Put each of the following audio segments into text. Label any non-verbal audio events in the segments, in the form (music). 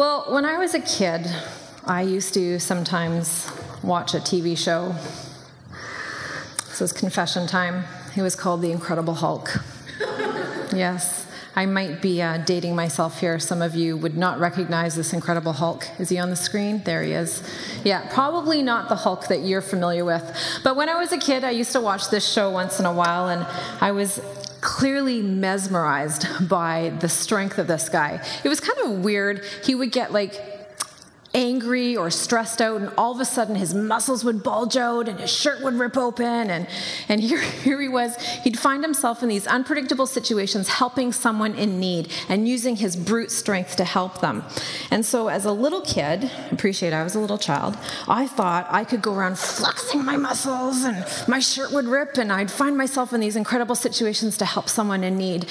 Well, when I was a kid, I used to sometimes watch a TV show. This was confession time. It was called The Incredible Hulk. yes, I might be uh, dating myself here. Some of you would not recognize this Incredible Hulk. Is he on the screen? There he is. Yeah, probably not the Hulk that you're familiar with. But when I was a kid, I used to watch this show once in a while, and I was clearly mesmerized (laughs) by the strength of this guy. It was kind of weird. He would get like angry or stressed out, and all of a sudden his muscles would bulge out and his shirt would rip open. And, and (laughs) here, here he was. He'd find himself in these unpredictable situations, helping someone in need and using his brute strength to help them. And so, as a little kid, appreciate I was a little child, I thought I could go around flexing my muscles and my shirt would rip, and I'd find myself in these incredible situations to help someone in need.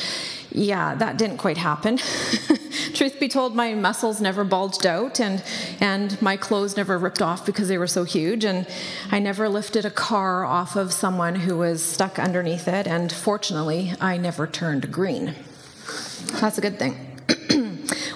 Yeah, that didn't quite happen. (laughs) Truth be told, my muscles never bulged out, and and my clothes never ripped off because they were so huge. And I never lifted a car off of someone who was stuck underneath it. And fortunately, I never turned green. That's a good thing.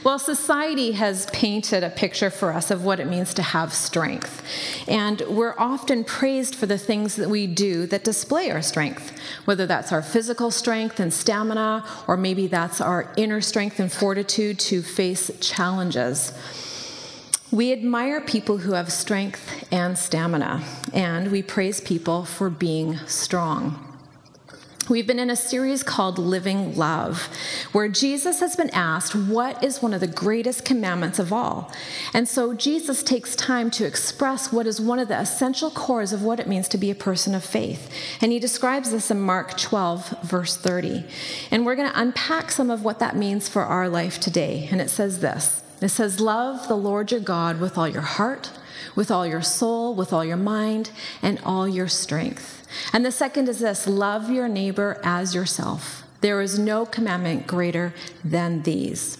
Well, society has painted a picture for us of what it means to have strength. And we're often praised for the things that we do that display our strength, whether that's our physical strength and stamina, or maybe that's our inner strength and fortitude to face challenges. We admire people who have strength and stamina, and we praise people for being strong. We've been in a series called Living Love, where Jesus has been asked, What is one of the greatest commandments of all? And so Jesus takes time to express what is one of the essential cores of what it means to be a person of faith. And he describes this in Mark 12, verse 30. And we're going to unpack some of what that means for our life today. And it says this it says, Love the Lord your God with all your heart, with all your soul, with all your mind, and all your strength. And the second is this love your neighbor as yourself. There is no commandment greater than these.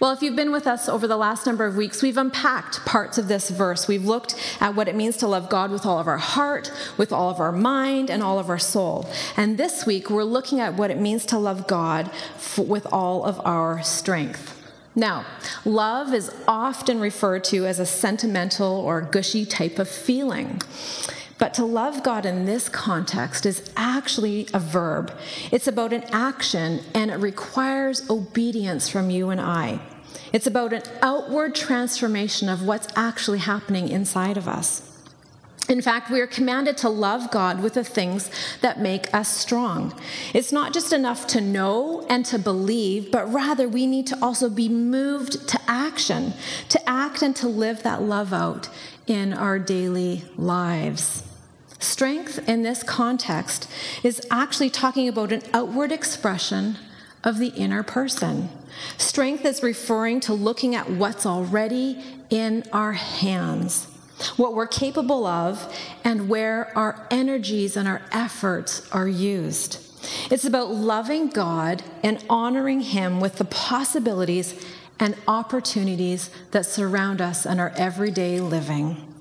Well, if you've been with us over the last number of weeks, we've unpacked parts of this verse. We've looked at what it means to love God with all of our heart, with all of our mind, and all of our soul. And this week, we're looking at what it means to love God with all of our strength. Now, love is often referred to as a sentimental or gushy type of feeling. But to love God in this context is actually a verb. It's about an action and it requires obedience from you and I. It's about an outward transformation of what's actually happening inside of us. In fact, we are commanded to love God with the things that make us strong. It's not just enough to know and to believe, but rather we need to also be moved to action, to act and to live that love out in our daily lives. Strength in this context is actually talking about an outward expression of the inner person. Strength is referring to looking at what's already in our hands what we're capable of, and where our energies and our efforts are used. It's about loving God and honoring Him with the possibilities and opportunities that surround us in our everyday living.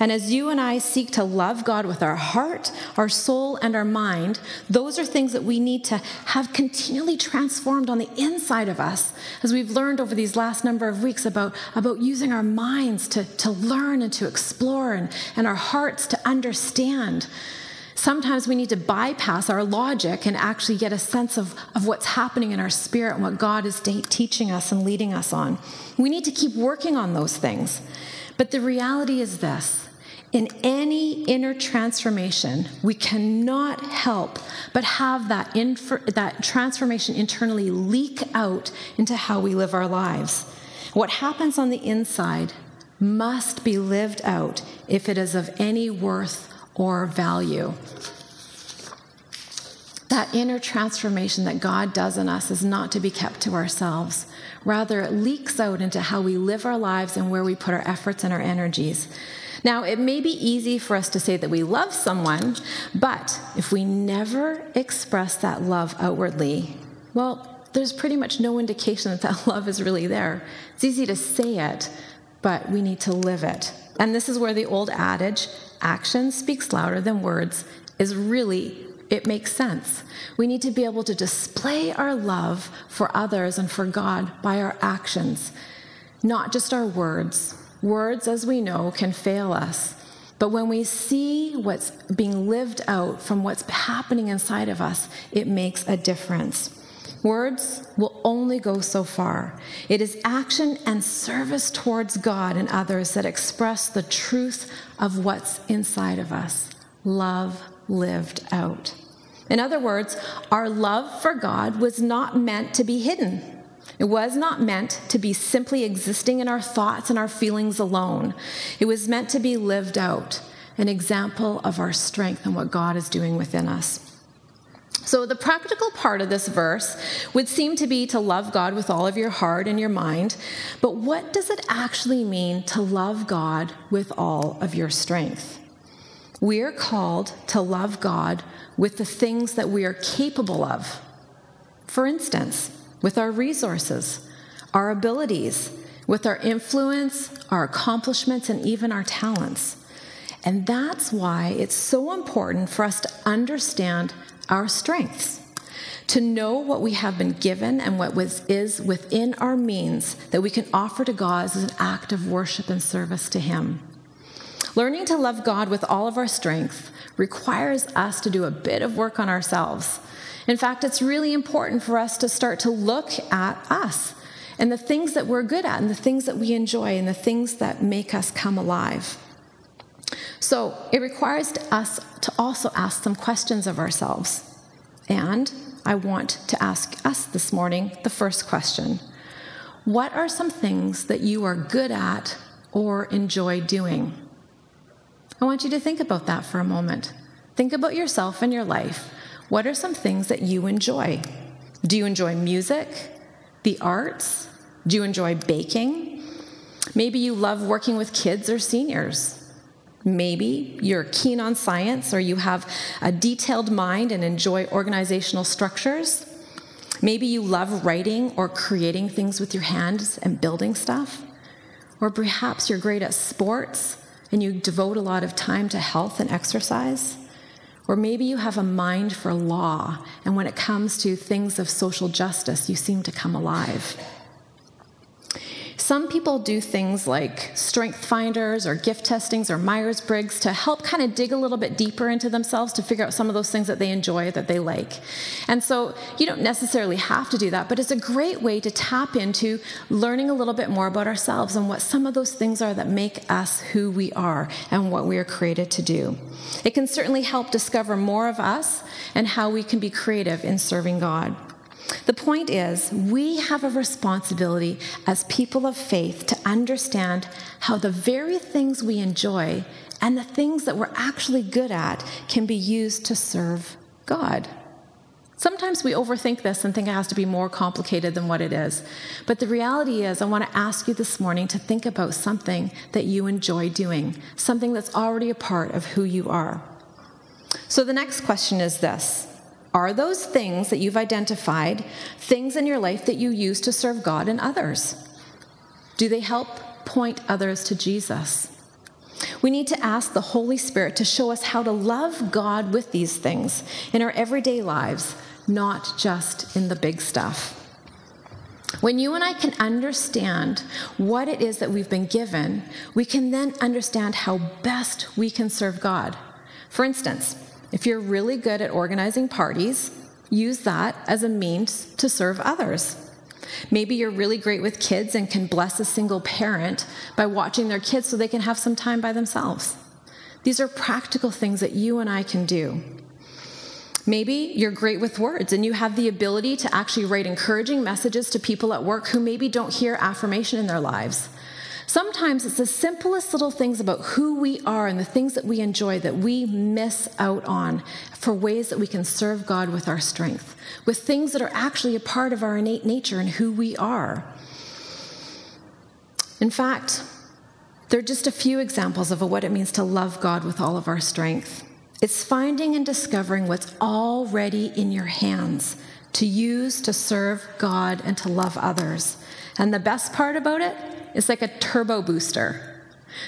And as you and I seek to love God with our heart, our soul, and our mind, those are things that we need to have continually transformed on the inside of us, as we've learned over these last number of weeks about, about using our minds to, to learn and to explore, and, and our hearts to understand. Sometimes we need to bypass our logic and actually get a sense of, of what's happening in our spirit and what God is teaching us and leading us on. We need to keep working on those things. But the reality is this in any inner transformation, we cannot help but have that, infor- that transformation internally leak out into how we live our lives. What happens on the inside must be lived out if it is of any worth or value. That inner transformation that God does in us is not to be kept to ourselves. Rather, it leaks out into how we live our lives and where we put our efforts and our energies. Now, it may be easy for us to say that we love someone, but if we never express that love outwardly, well, there's pretty much no indication that that (laughs) love is really there. It's easy to say it, but we need to live it. And this is where the old adage, action speaks louder than words, is really it makes sense. We need to be able to display our love for others and for God by our actions. not just our words. Words, as we know, can fail us. But when we see what's being lived out from what's happening inside of us, it makes a difference. Words will only go so far. It is action and service towards God and others that express the truth of what's inside of us love lived out. In other words, our love for God was not meant to be hidden. It was not meant to be simply existing in our thoughts and our feelings alone. It was meant to be lived out, an example of our strength and what God is doing within us. So, the practical part of this verse would seem to be to love God with all of your heart and your mind. But what does it actually mean to love God with all of your strength? We are called to love God with the things that we are capable of. For instance, with our resources, our abilities, with our influence, our accomplishments, and even our talents. And that's why it's so important for us to understand our strengths, to know what we have been given and what was, is within our means that we can offer to God as an act of worship and service to Him. Learning to love God with all of our strength requires us to do a bit of work on ourselves in fact, it's really important for us to start to look at us and the things that we're good at and the things that we enjoy and the things that make us come alive. So it requires us to also ask some questions of ourselves. And I want to ask us this morning the first question What are some things that you are good at or enjoy doing? I want you to think about that for a moment. Think about yourself and your life. What are some things that you enjoy? Do you enjoy music, the arts? Do you enjoy baking? Maybe you love working with kids or seniors. Maybe you're keen on science or you have a detailed mind and enjoy organizational structures. Maybe you love writing or creating things with your hands and building stuff. Or perhaps you're great at sports and you devote a lot of time to health and exercise. Or maybe you have a mind for law, and when it comes to things of social justice, you seem to come alive. Some people do things like strength finders or gift testings or Myers Briggs to help kind of dig a little bit deeper into themselves to figure out some of those things that they enjoy, that they like. And so you don't necessarily have to do that, but it's a great way to tap into learning a little bit more about ourselves and what some of those things are that make us who we are and what we are created to do. It can certainly help discover more of us and how we can be creative in serving God. The point is, we have a responsibility as people of faith to understand how the very things we enjoy and the things that we're actually good at can be used to serve God. Sometimes we overthink this and think it has to be more complicated than what it is. But the reality is, I want to ask you this morning to think about something that you enjoy doing, something that's already a part of who you are. So the next question is this are those things that you've identified things in your life that you use to serve God and others? Do they help point others to Jesus? We need to ask the Holy Spirit to show us how to love God with these things in our everyday lives, not just in the big stuff. When you and I can understand what it is that we've been given, we can then understand how best we can serve God. For instance, if you're really good at organizing parties, use that as a means to serve others. Maybe you're really great with kids and can bless a single parent by watching their kids so they can have some time by themselves. These are practical things that you and I can do. Maybe you're great with words and you have the ability to actually write encouraging messages to people at work who maybe don't hear affirmation in their lives. Sometimes it's the simplest little things about who we are and the things that we enjoy that we miss out on for ways that we can serve God with our strength, with things that are actually a part of our innate nature and who we are. In fact, there are just a few examples of what it means to love God with all of our strength. It's finding and discovering what's already in your hands to use to serve God and to love others. And the best part about it it's like a turbo booster.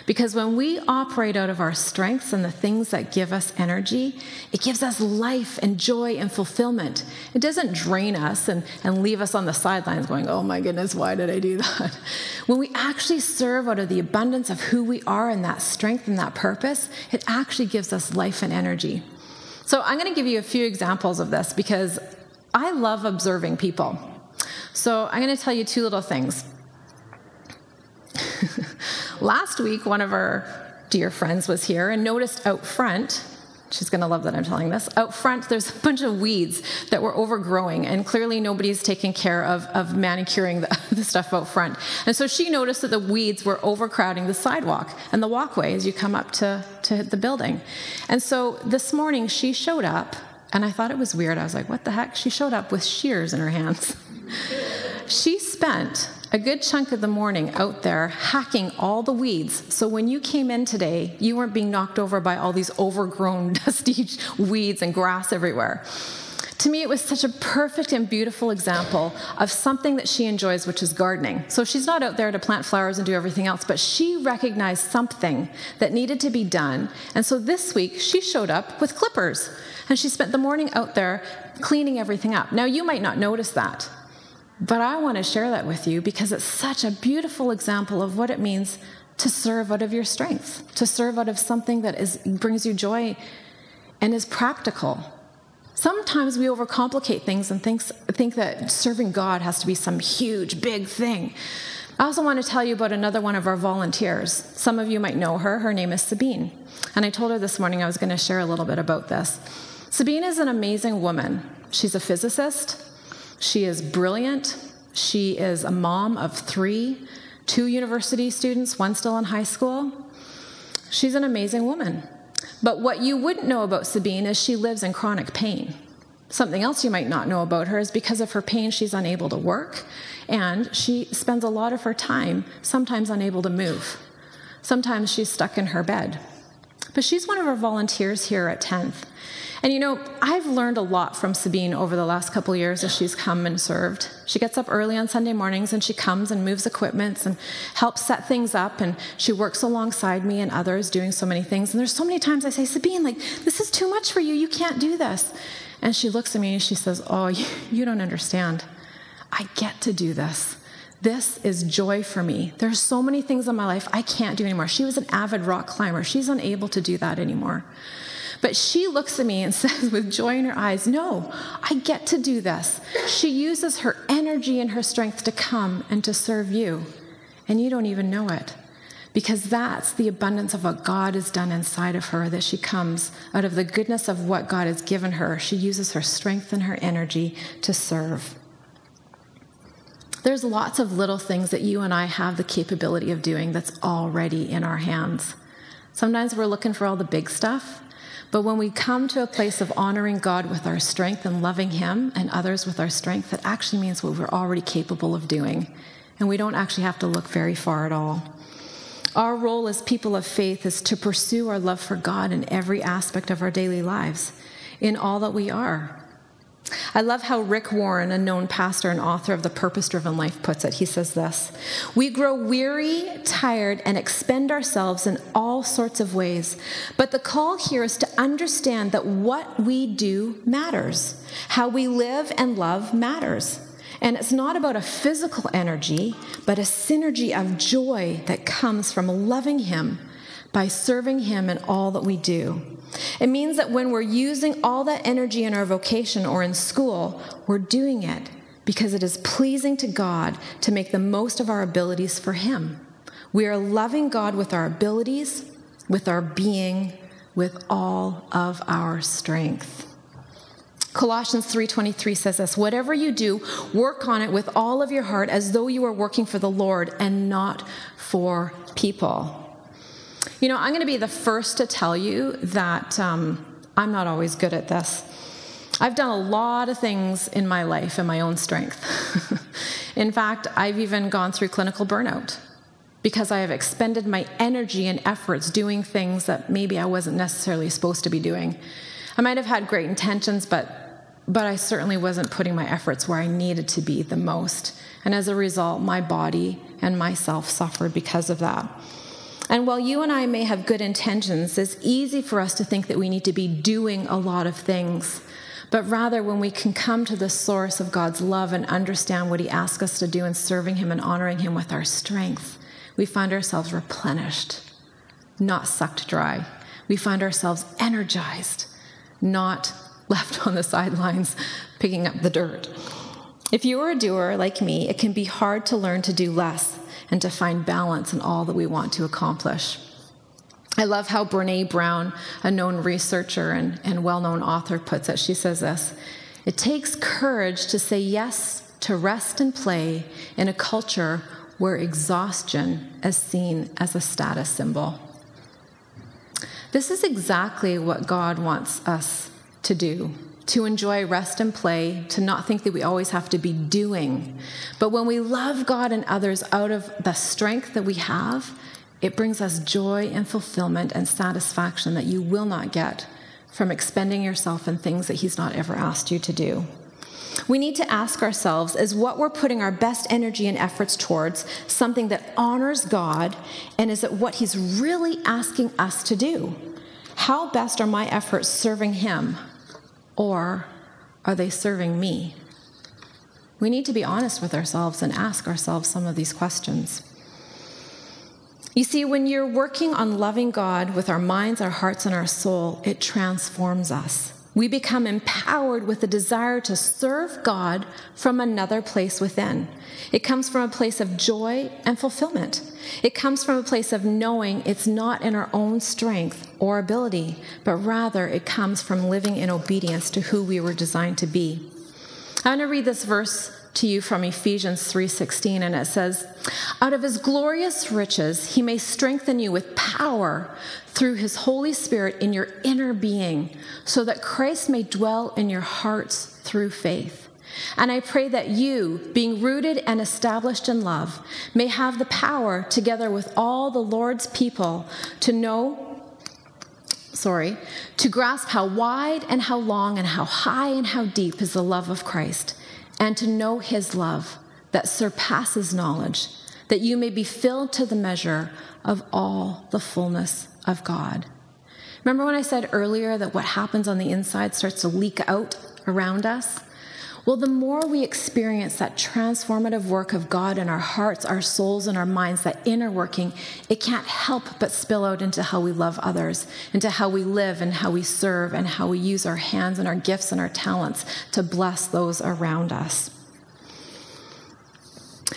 Because when we operate out of our strengths and the things that give us energy, it gives us life and joy and fulfillment. It doesn't drain us and, and leave us on the sidelines going, oh my goodness, why did I do (laughs) that? When we actually serve out of the abundance of who we are and that strength and that purpose, it actually gives us life and energy. So I'm going to give you a few examples of this because I love observing people. So I'm going to tell you two little things. (laughs) Last week, one of our dear friends was here and noticed out front, she's going to love that I'm telling this, out front, there's a bunch of weeds that were overgrowing, and clearly nobody's taking care of, of manicuring the, (laughs) the stuff out front. And so she noticed that the weeds were overcrowding the sidewalk and the walkway as you come up to, to the building. And so this morning, she showed up, and I thought it was weird. I was like, what the heck? She showed up with shears in her hands. (laughs) she spent a good chunk of the morning out there hacking all the weeds. So when you came in today, you weren't being knocked over by all these overgrown, (laughs) dusty weeds and grass everywhere. To me, it was such a perfect and beautiful example of something that she enjoys, which is gardening. So she's not out there to plant flowers and do everything else, but she recognized something that needed to be done. And so this week, she showed up with clippers and she spent the morning out there cleaning everything up. Now, you might not notice that, but I want to share that with you because it's such a beautiful example of what it means to serve out of your strength, to serve out of something that is, brings you joy and is practical. Sometimes we overcomplicate things and think, think that serving God has to be some huge, big thing. I also want to tell you about another one of our volunteers. Some of you might know her. Her name is Sabine. And I told her this morning I was going to share a little bit about this. Sabine is an amazing woman. She's a physicist, she is brilliant. She is a mom of three, two university students, one still in high school. She's an amazing woman. But what you wouldn't know about Sabine is she lives in chronic pain. Something else you might not know about her is because of her pain, she's unable to work, and she spends a lot of her time sometimes unable to move. Sometimes she's stuck in her bed. But she's one of our volunteers here at 10th. And you know, I've learned a lot from Sabine over the last couple years as she's come and served. She gets up early on Sunday mornings and she comes and moves equipment and helps set things up and she works alongside me and others doing so many things. And there's so many times I say, Sabine, like, this is too much for you. You can't do this. And she looks at me and she says, Oh, you, don't understand. I get to do this. This is joy for me. There's so many things in my life I can't do anymore. She was an avid rock climber. She's unable to do that anymore. But she looks at me and (laughs) says, with joy in her eyes, No, I get to do this. She uses her energy and her strength to come and to serve you. And you don't even know it. Because that's the abundance of what God has done inside of her, that she comes out of the goodness of what God has given her. She uses her strength and her energy to serve. There's lots of little things that you and I have the capability of doing that's already in our hands. Sometimes we're looking for all the big stuff, but when we come to a place of honoring God with our strength and loving Him and others with our strength, that actually means what we're already capable of doing. And we don't actually have to look very far at all. Our role as people of faith is to pursue our love for God in every aspect of our daily lives, in all that we are. I love how Rick Warren, a known pastor and author of The Purpose Driven Life, puts it. He says this We grow weary, tired, and expend ourselves in all sorts of ways. But the call here is to understand that what we do matters. How we live and love matters. And it's not about a physical energy, but a synergy of joy that comes from loving Him by serving Him in all that we do. It means that when we're using all that energy in our vocation or in school, we're doing it because it is pleasing to God to make the most of our abilities for Him. We are loving God with our abilities, with our being, with all of our strength. Colossians 3:23 says this, whatever you do, work on it with all of your heart as though you were working for the Lord and not for people. You know, I'm going to be the first to tell you that um, I'm not always good at this. I've done a lot of things in my life in my own strength. (laughs) in fact, I've even gone through clinical burnout because I have expended my energy and efforts doing things that maybe I wasn't necessarily supposed to be doing. I might have had great intentions, but but I certainly wasn't putting my efforts where I needed to be the most. And as a result, my body and myself suffered because of that. And while you and I may have good intentions, it's easy for us to think that we need to be doing a lot of things. But rather, when we can come to the source of God's love and understand what He asks us to do in serving Him and honoring Him with our strength, we find ourselves replenished, not sucked dry. We find ourselves energized, not (laughs) left on the sidelines picking up the dirt. If you are a doer like me, it can be hard to learn to do less and to find balance in all that we want to accomplish. I love how Brene Brown, a known researcher and, and well known author, puts it. She says this It takes courage to say yes to rest and play in a culture where exhaustion is seen as a status symbol. This is exactly what God wants us to do to enjoy rest and play, to not think that we always have to be doing. But when we love God and others out of the strength that we have, it brings us joy and fulfillment and satisfaction that you will not get from expending yourself in things that He's not ever asked you to do. We need to ask ourselves is what we're putting our best energy and efforts towards something that honors God, and is it what He's really asking us to do? How best are my efforts serving Him, or are they serving me? We need to be honest with ourselves and ask ourselves some of these questions. You see, when you're working on loving God with our minds, our hearts, and our soul, it transforms us. We become empowered with the desire to serve God from another place within. It comes from a place of joy and fulfillment. It comes from a place of knowing it's not in our own strength or ability, but rather it comes from living in obedience to who we were designed to be. I want to read this verse to you from Ephesians 3:16 and it says, "Out of his glorious riches he may strengthen you with power through his Holy Spirit in your inner being, so that Christ may dwell in your hearts through faith." And I pray that you, being rooted and established in love, may have the power, together with all the Lord's people, to know sorry, to grasp how wide and how long and how high and how deep is the love of Christ, and to know his love that surpasses knowledge, that you may be filled to the measure of all the fullness of God. Remember when I said earlier that what happens on the inside starts to leak out around us? Well, the more we experience that transformative work of God in our hearts, our souls, and our minds, that inner working, it can't help but spill out into how we love others, into how we live and how we serve, and how we use our hands and our gifts and our talents to bless those around us.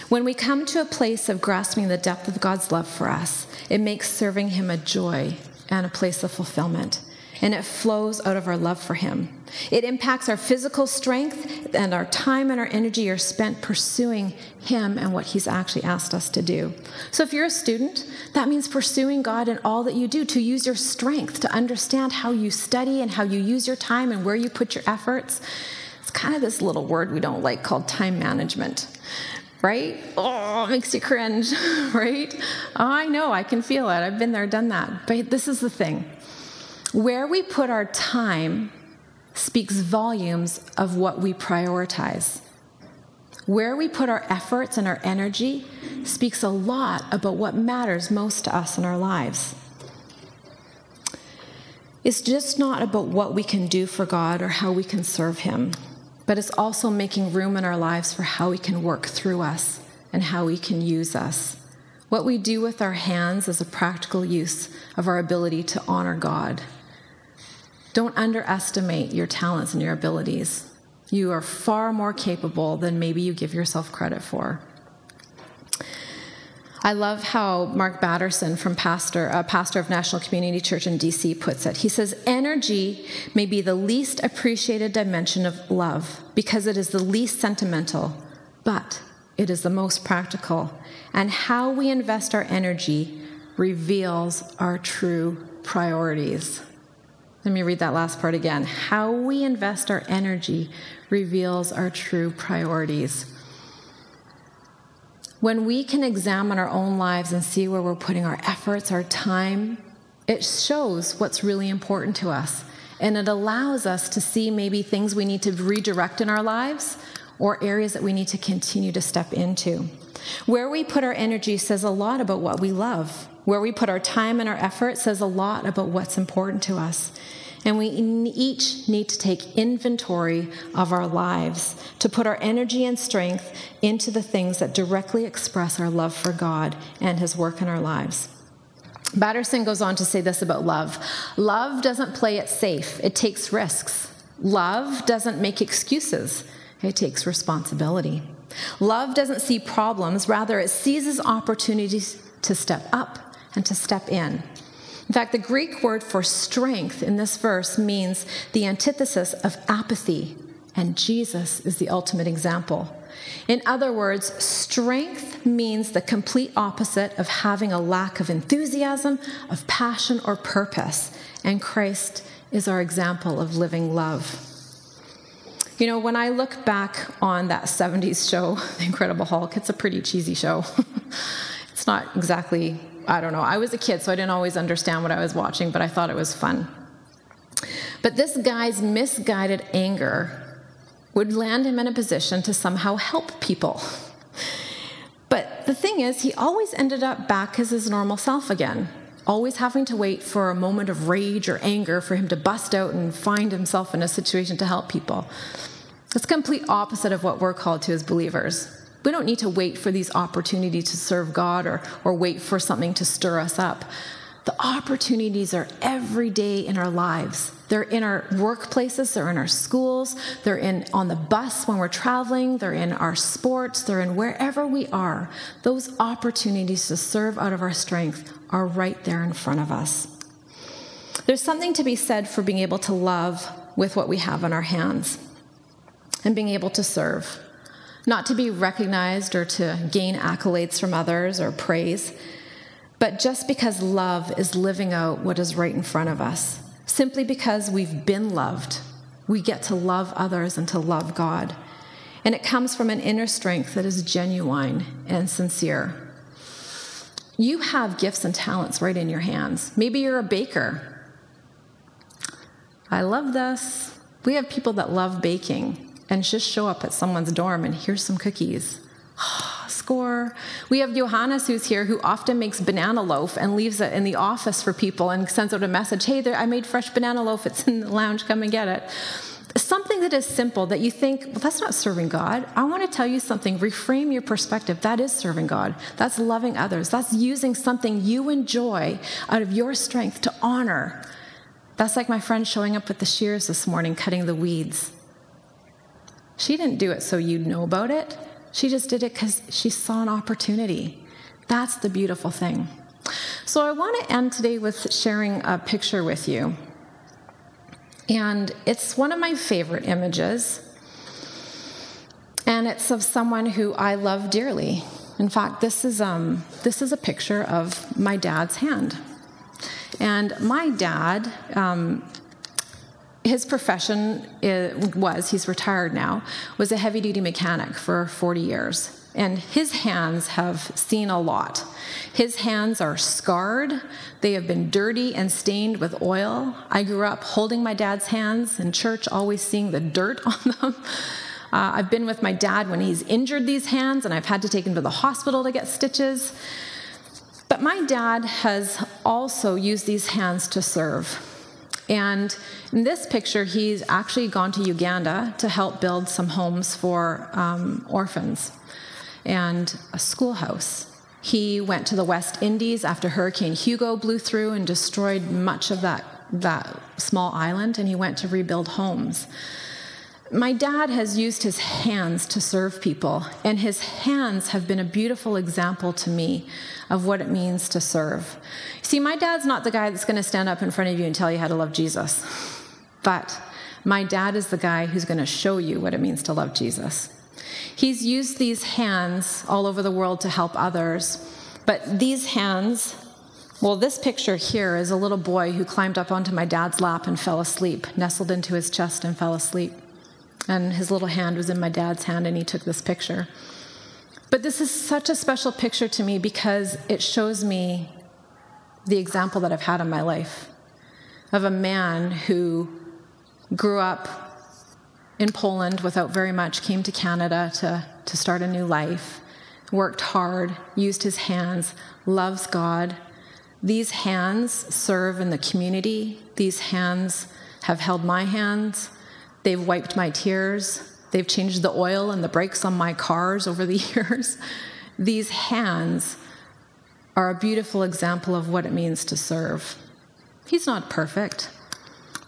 When we come to a place of grasping the depth of God's love for us, it makes serving Him a joy and a place of fulfillment and it flows out of our love for Him. It impacts our physical strength, and our time and our energy are spent pursuing Him and what He's actually asked us to do. So, if you're a student, that means pursuing God in all that you do, to use your strength, to understand how you study and how you use your time and where you put your efforts. It's kind of this little word we don't like called time management right? Oh, it makes you cringe, (laughs) right? Oh, I know, I can feel it. I've been there, done that. But this is the thing where we put our time speaks volumes of what we prioritize. Where we put our efforts and our energy speaks a lot about what matters most to us in our lives. It's just not about what we can do for God or how we can serve Him, but it's also making room in our lives for how He can work through us and how He can use us. What we do with our hands is a practical use of our ability to honor God don't underestimate your talents and your abilities. You are far more capable than maybe you give yourself credit for. I love how Mark Batterson, from pastor, a pastor of National Community Church in DC, puts it. He says, Energy may be the least appreciated dimension of love because it is the least sentimental, but it is the most practical. And how we invest our energy reveals our true priorities. Let me read that last part again. How we invest our energy reveals our true priorities. When we can examine our own lives and see where we're putting our efforts, our time, it shows what's really important to us. And it allows us to see maybe things we need to redirect in our lives or areas that we need to continue to step into. Where we put our energy says a lot about what we love. Where we put our time and our effort says a lot about what's important to us. And we each need to take inventory of our lives to put our energy and strength into the things that directly express our love for God and His work in our lives. Batterson goes on to say this about love love doesn't play it safe, it takes risks. Love doesn't make excuses, it takes responsibility. Love doesn't see problems, rather, it seizes opportunities to step up and to step in. In fact, the Greek word for strength in this verse means the antithesis of apathy, and Jesus is the ultimate example. In other words, strength means the complete opposite of having a lack of enthusiasm, of passion, or purpose, and Christ is our example of living love. You know, when I look back on that 70s show, (laughs) The Incredible Hulk, it's a pretty cheesy show. (laughs) it's not exactly I don't know. I was a kid, so I didn't always understand what I was watching, but I thought it was fun. But this guy's misguided anger would land him in a position to somehow help people. But the thing is, he always ended up back as his normal self again, always having to wait for a moment of rage or anger for him to bust out and find himself in a situation to help people. It's complete opposite of what we're called to as believers. We don't need to wait for these opportunities to serve God or, or wait for something to stir us up. The opportunities are every day in our lives. They're in our workplaces, they're in our schools, they're in on the bus when we're traveling, they're in our sports, they're in wherever we are. Those opportunities to serve out of our strength are right there in front of us. There's something to be said for being able to love with what we have in our hands and being able to serve not to be recognized or to gain accolades from others or praise, but just because love is living out what is right in front of us. Simply because we've been loved, we get to love others and to love God. And it comes from an inner strength that is genuine and sincere. You have gifts and talents right in your hands. Maybe you're a baker. I love this. We have people that love baking and just show up at someone's dorm and here's some cookies. Ah, score. We have Johannes who's here who often makes banana loaf and leaves it in the office for people and sends out a message Hey, there, I made fresh banana loaf. It's in the lounge. Come and get it. Something that is simple that you think, well, that's not serving God. I want to tell you something. Reframe your perspective. That is serving God. That's loving others. That's using something you enjoy out of your strength to honor. That's like my friend showing up with the shears this morning, cutting the weeds. She didn't do it so you'd know about it. She just did it because she saw an opportunity. That's the beautiful thing. So I want to end today with sharing a picture with you. And it's one of my favorite images. And it's of someone who I love dearly. In fact, this is, um, this is a picture of my dad's hand. And my dad um, his profession was, he's retired now, was a heavy duty mechanic for 40 years. And his hands have seen a lot. His hands are scarred. They have been dirty and stained with oil. I grew up holding my dad's hands in church, always seeing the dirt (laughs) on them. Uh, I've been with my dad when he's injured these hands, and I've had to take him to the hospital to get stitches. But my dad has also used these hands to serve. And in this picture, he's actually gone to Uganda to help build some homes for um, orphans and a schoolhouse. He went to the West Indies after Hurricane Hugo blew through and destroyed much of that, that small island, and he went to rebuild homes. My dad has used his hands to serve people, and his hands have been a beautiful example to me of what it means to serve. See, my dad's not the guy that's going to stand up in front of you and tell you how to love Jesus, but my dad is the guy who's going to show you what it means to love Jesus. He's used these hands all over the world to help others, but these hands well, this picture here is a little boy who climbed up onto my dad's lap and fell asleep, nestled into his chest and fell asleep and his little hand was in my dad's hand, and he took this picture. But this is such a special picture to me because it shows me the example that I've had in my life of a man who grew up in Poland without very much, came to Canada to, to start a new life, worked hard, used his hands, loves God. These hands serve in the community. These hands have held my hands. They've wiped my tears. They've changed the oil and the brakes on my cars over the (laughs) years. These hands are a beautiful example of what it means to serve. He's not perfect,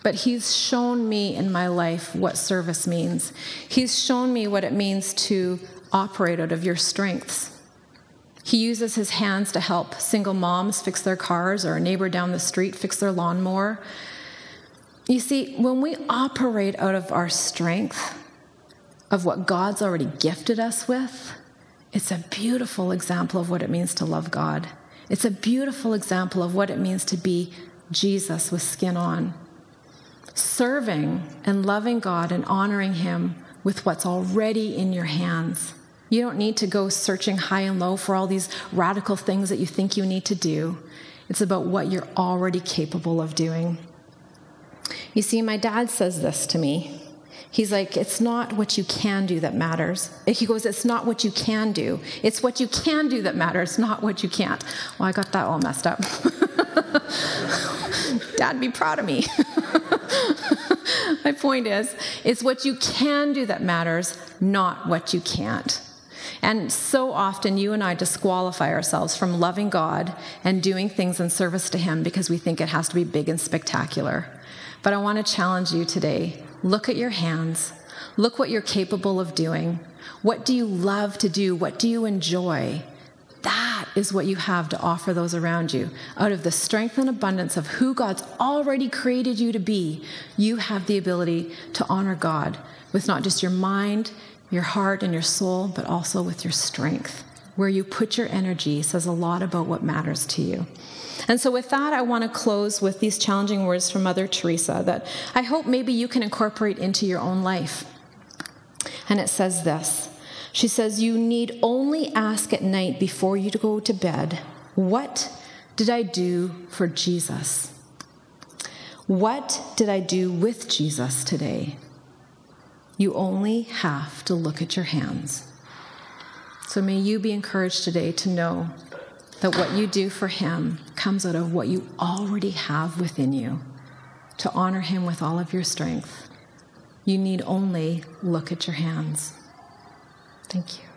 but He's shown me in my life what service means. He's shown me what it means to operate out of your strengths. He uses his hands to help single moms fix their cars or a neighbor down the street fix their lawnmower. You see, when we operate out of our strength, of what God's already gifted us with, it's a beautiful example of what it means to love God. It's a beautiful example of what it means to be Jesus with skin on. Serving and loving God and honoring Him with what's already in your hands. You don't need to go searching high and low for all these radical things that you think you need to do. It's about what you're already capable of doing. You see, my dad says this to me. He's like, it's not what you can do that matters. He goes, it's not what you can do. It's what you can do that matters, not what you can't. Well, I got that all messed up. (laughs) Dad, be proud of me. (laughs) My point is, it's what you can do that matters, not what you can't. And so often, you and I disqualify ourselves from loving God and doing things in service to Him because we think it has to be big and spectacular. But I want to challenge you today look at your hands, look what you're capable of doing. What do you love to do? What do you enjoy? That is what you have to offer those around you. Out of the strength and abundance of who God's already created you to be, you have the ability to honor God with not just your mind, your heart, and your soul, but also with your strength. Where you put your energy says a lot about what matters to you. And so, with that, I want to close with these challenging words from Mother Teresa that I hope maybe you can incorporate into your own life. And it says this She says, You need only ask at night before you go to bed, What did I do for Jesus? What did I do with Jesus today? You only have to look at your hands. So may you be encouraged today to know that what you do for Him comes out of what you already have within you to honor Him with all of your strength. You need only look at your hands. Thank you.